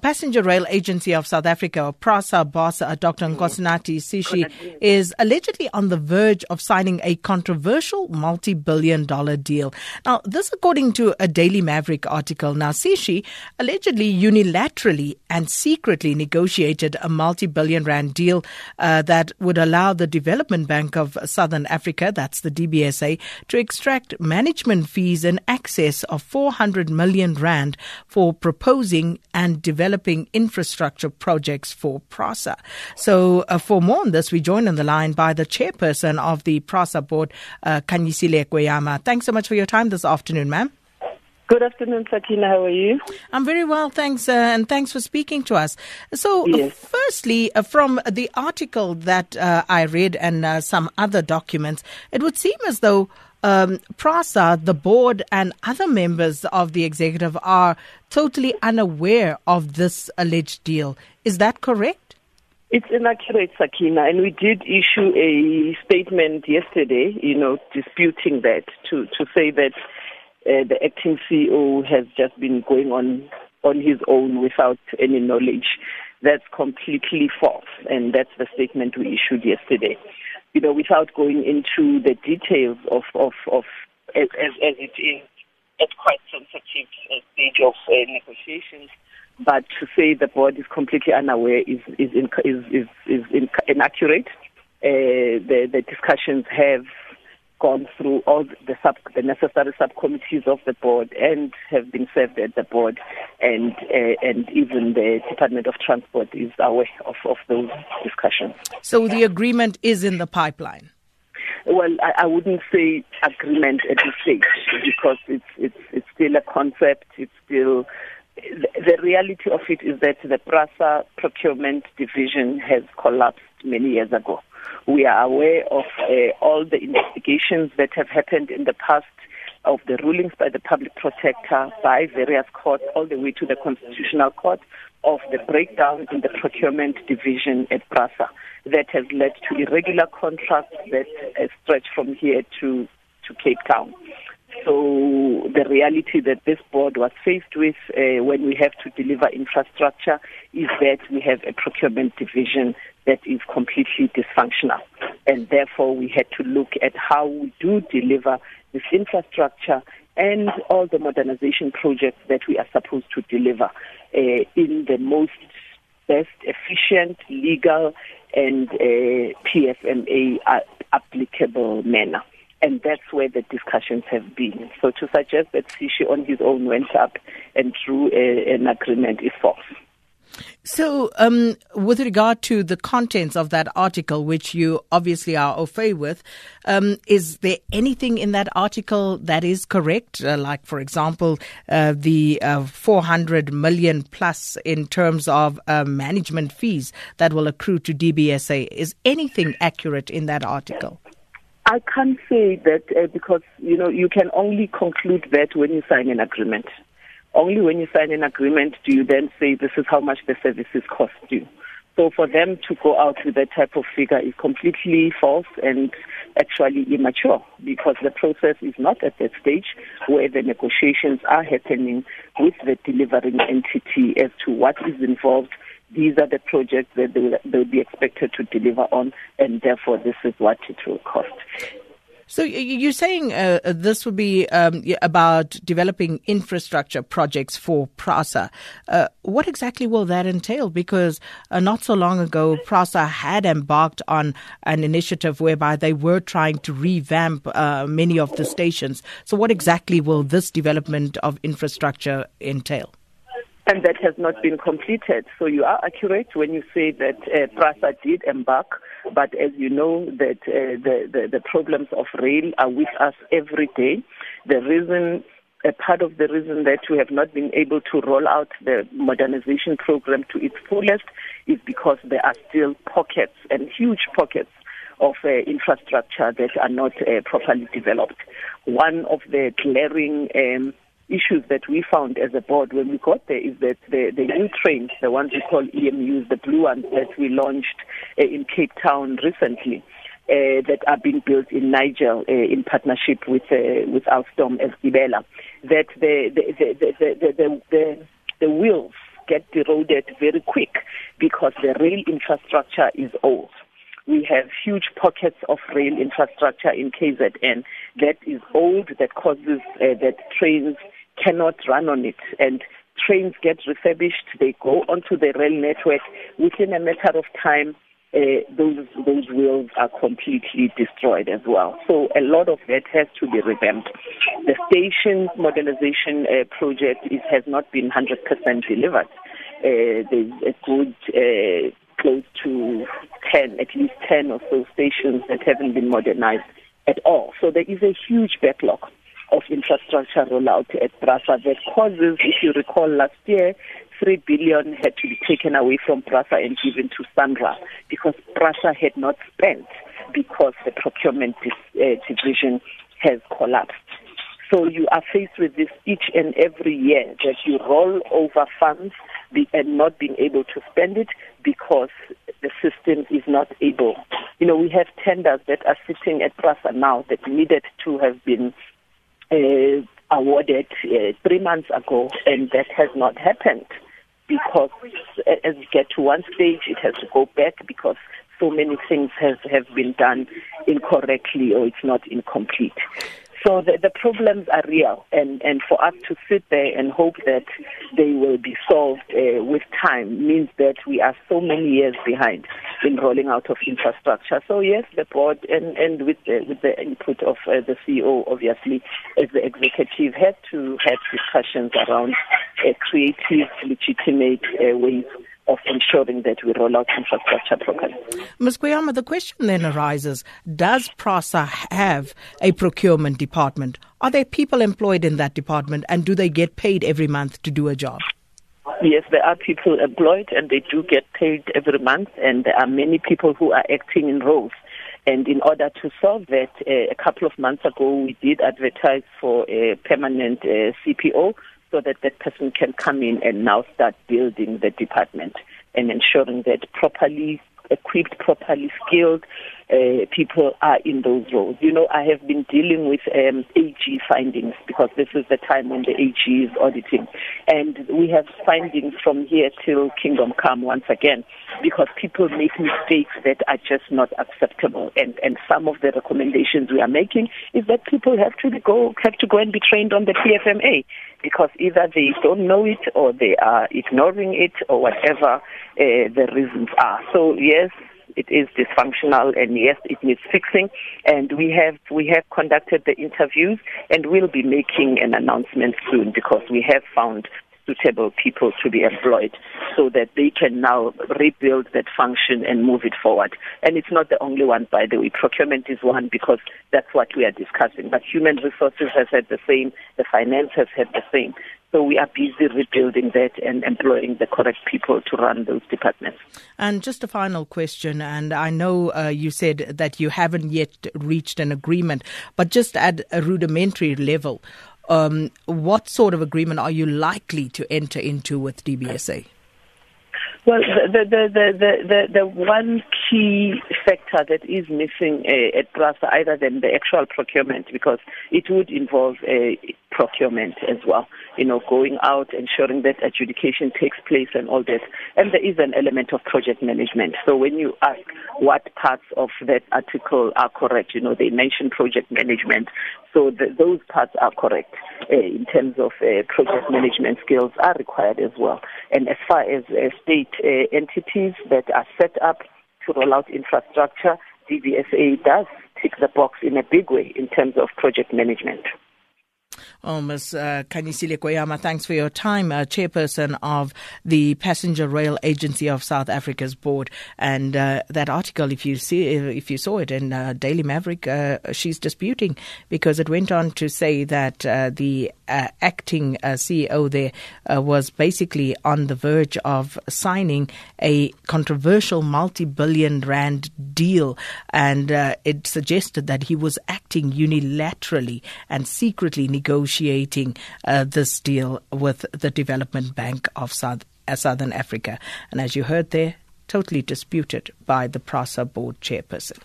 Passenger Rail Agency of South Africa, or PRASA boss, uh, Dr. Nkosinathi Sishi, is allegedly on the verge of signing a controversial multi billion dollar deal. Now, this according to a Daily Maverick article. Now, Sishi allegedly unilaterally and secretly negotiated a multi billion rand deal uh, that would allow the Development Bank of Southern Africa, that's the DBSA, to extract management fees in excess of 400 million rand for proposing and developing developing infrastructure projects for PRASA. So, uh, for more on this, we join on the line by the chairperson of the PRASA board, uh, Khanyisile Kweyama. Thanks so much for your time this afternoon, ma'am. Good afternoon, Sakina. How are you? I'm very well, thanks, uh, and thanks for speaking to us. So, uh, yes. firstly, uh, from the article that uh, I read and uh, some other documents, it would seem as though um, PRASA, the board, and other members of the executive are totally unaware of this alleged deal. Is that correct? It's inaccurate, Sakina, and we did issue a statement yesterday, you know, disputing that to, to say that uh, the acting CEO has just been going on on his own without any knowledge. That's completely false, and that's the statement we issued yesterday you know, without going into the details of, of, of as, as, as it is at quite sensitive uh, stage of uh, negotiations. But to say the board is completely unaware is is in, is is, is in, inaccurate. Uh, the the discussions have gone through all the sub the necessary subcommittees of the board and have been served at the board and uh, and even the Department of Transport is aware of, of those discussions. So the agreement is in the pipeline. Well, I, I wouldn't say agreement at this stage because it's it's it's still a concept. It's still the reality of it is that the PRASA procurement division has collapsed many years ago. We are aware of uh, all the investigations that have happened in the past of the rulings by the public protector, by various courts, all the way to the constitutional court, of the breakdown in the procurement division at PRASA that has led to irregular contracts that uh, stretch from here to, to Cape Town. So the reality that this board was faced with uh, when we have to deliver infrastructure is that we have a procurement division that is completely dysfunctional. And therefore we had to look at how we do deliver this infrastructure and all the modernization projects that we are supposed to deliver uh, in the most best efficient, legal and uh, PFMA applicable manner and that's where the discussions have been. So to suggest that Sishi on his own went up and drew a, an agreement is false. So, um, with regard to the contents of that article, which you obviously are au fait with, um, is there anything in that article that is correct? Uh, like, for example, uh, the uh, 400 million plus in terms of uh, management fees that will accrue to DBSA. Is anything accurate in that article? I can't say that uh, because you know you can only conclude that when you sign an agreement. Only when you sign an agreement do you then say this is how much the services cost you. So for them to go out with that type of figure is completely false and actually immature because the process is not at that stage where the negotiations are happening with the delivering entity as to what is involved these are the projects that they will, be expected to deliver on, and therefore this is what it will cost. So you're saying uh, this would be um, about developing infrastructure projects for PRASA. Uh, what exactly will that entail? Because uh, not so long ago, PRASA had embarked on an initiative whereby they were trying to revamp uh, many of the stations. So what exactly will this development of infrastructure entail? And that has not been completed. So you are accurate when you say that uh, PRASA did embark, but as you know that uh, the, the, the problems of rail are with us every day. The reason a part of the reason that we have not been able to roll out the modernization program to its fullest is because there are still pockets and huge pockets of uh, infrastructure that are not uh, properly developed. One of the glaring um, issues that we found as a board when we got there is that the, the new trains, the ones we call EMUs, the blue ones that we launched uh, in Cape Town recently, uh, that are being built in Nigel uh, in partnership with uh, with Alstom as that the the the, the, the, the, the, the wheels get eroded very quick because the rail infrastructure is old. We have huge pockets of rail infrastructure in KZN that is old, that causes uh, that trains cannot run on it. And trains get refurbished, they go onto the rail network. Within a matter of time, uh, those those wheels are completely destroyed as well. So a lot of that has to be revamped. The station modernization uh, project is, has not been 100% delivered. Uh, there's a good uh, close to 10, at least 10 or so stations that haven't been modernized at all. So there is a huge backlog of infrastructure rollout at PRASA that causes, if you recall last year, 3 billion had to be taken away from PRASA and given to SANRAL because PRASA had not spent because the procurement uh, division has collapsed. So you are faced with this each and every year that you roll over funds and not being able to spend it because the system is not able. You know, we have tenders that are sitting at PRASA now that needed to have been uh, awarded uh, three months ago, and that has not happened because as you get to one stage, it has to go back because so many things have, have been done incorrectly or it's not incomplete. So the, the problems are real, and, and for us to sit there and hope that they will be solved uh, with time means that we are so many years behind in rolling out of infrastructure. So yes, the board and, and with the, with the input of uh, the CEO, obviously, as the executive, had to have discussions around uh, creative, legitimate uh, ways of ensuring that we roll out infrastructure properly. Ms. Kweyama, the question then arises Does PRASA have a procurement department? Are there people employed in that department and do they get paid every month to do a job? Yes, there are people employed and they do get paid every month, and there are many people who are acting in roles. And in order to solve that, uh, a couple of months ago, we did advertise for a permanent uh, CPO so that that person can come in and now start building the department and ensuring that properly equipped, properly skilled uh, people are in those roles. You know, I have been dealing with um, AG findings because this is the time when the AG is auditing. And we have findings from here till Kingdom Come once again because people make mistakes that are just not acceptable. And, and some of the recommendations we are making is that people have to go, have to go and be trained on the PFMA because either they don't know it or they are ignoring it or whatever uh, the reasons are. So yes, it is dysfunctional and yes, it needs fixing. And we have we have conducted the interviews and we'll be making an announcement soon because we have found suitable people to be employed so that they can now rebuild that function and move it forward. And it's not the only one, by the way. Procurement is one because that's what we are discussing. But human resources has had the same, the finance has had the same. So we are busy rebuilding that and employing the correct people to run those departments. And just a final question, and I know uh, you said that you haven't yet reached an agreement, but just at a rudimentary level, um, what sort of agreement are you likely to enter into with DBSA? Well, the, the, the, the, the, the one key factor that is missing uh, at PRASA, other than the actual procurement, because it would involve uh, procurement as well, you know, going out, ensuring that adjudication takes place and all that. And there is an element of project management. So when you ask what parts of that article are correct, you know, they mention project management. So the, those parts are correct uh, in terms of uh, project management skills are required as well. And as far as uh, state entities that are set up to roll out infrastructure, DBSA does tick the box in a big way in terms of project management. Oh, Ms. Uh, Khanyisile Kweyama, thanks for your time, uh, chairperson of the Passenger Rail Agency of South Africa's board. And uh, that article, if you see, if you saw it in uh, Daily Maverick, uh, she's disputing because it went on to say that uh, the uh, acting CEO there was basically on the verge of signing a controversial multi-billion rand deal, and it suggested that he was acting unilaterally and secretly negotiating negotiating uh, this deal with the Development Bank of South, uh, Southern Africa. And as you heard there, totally disputed by the PRASA board chairperson.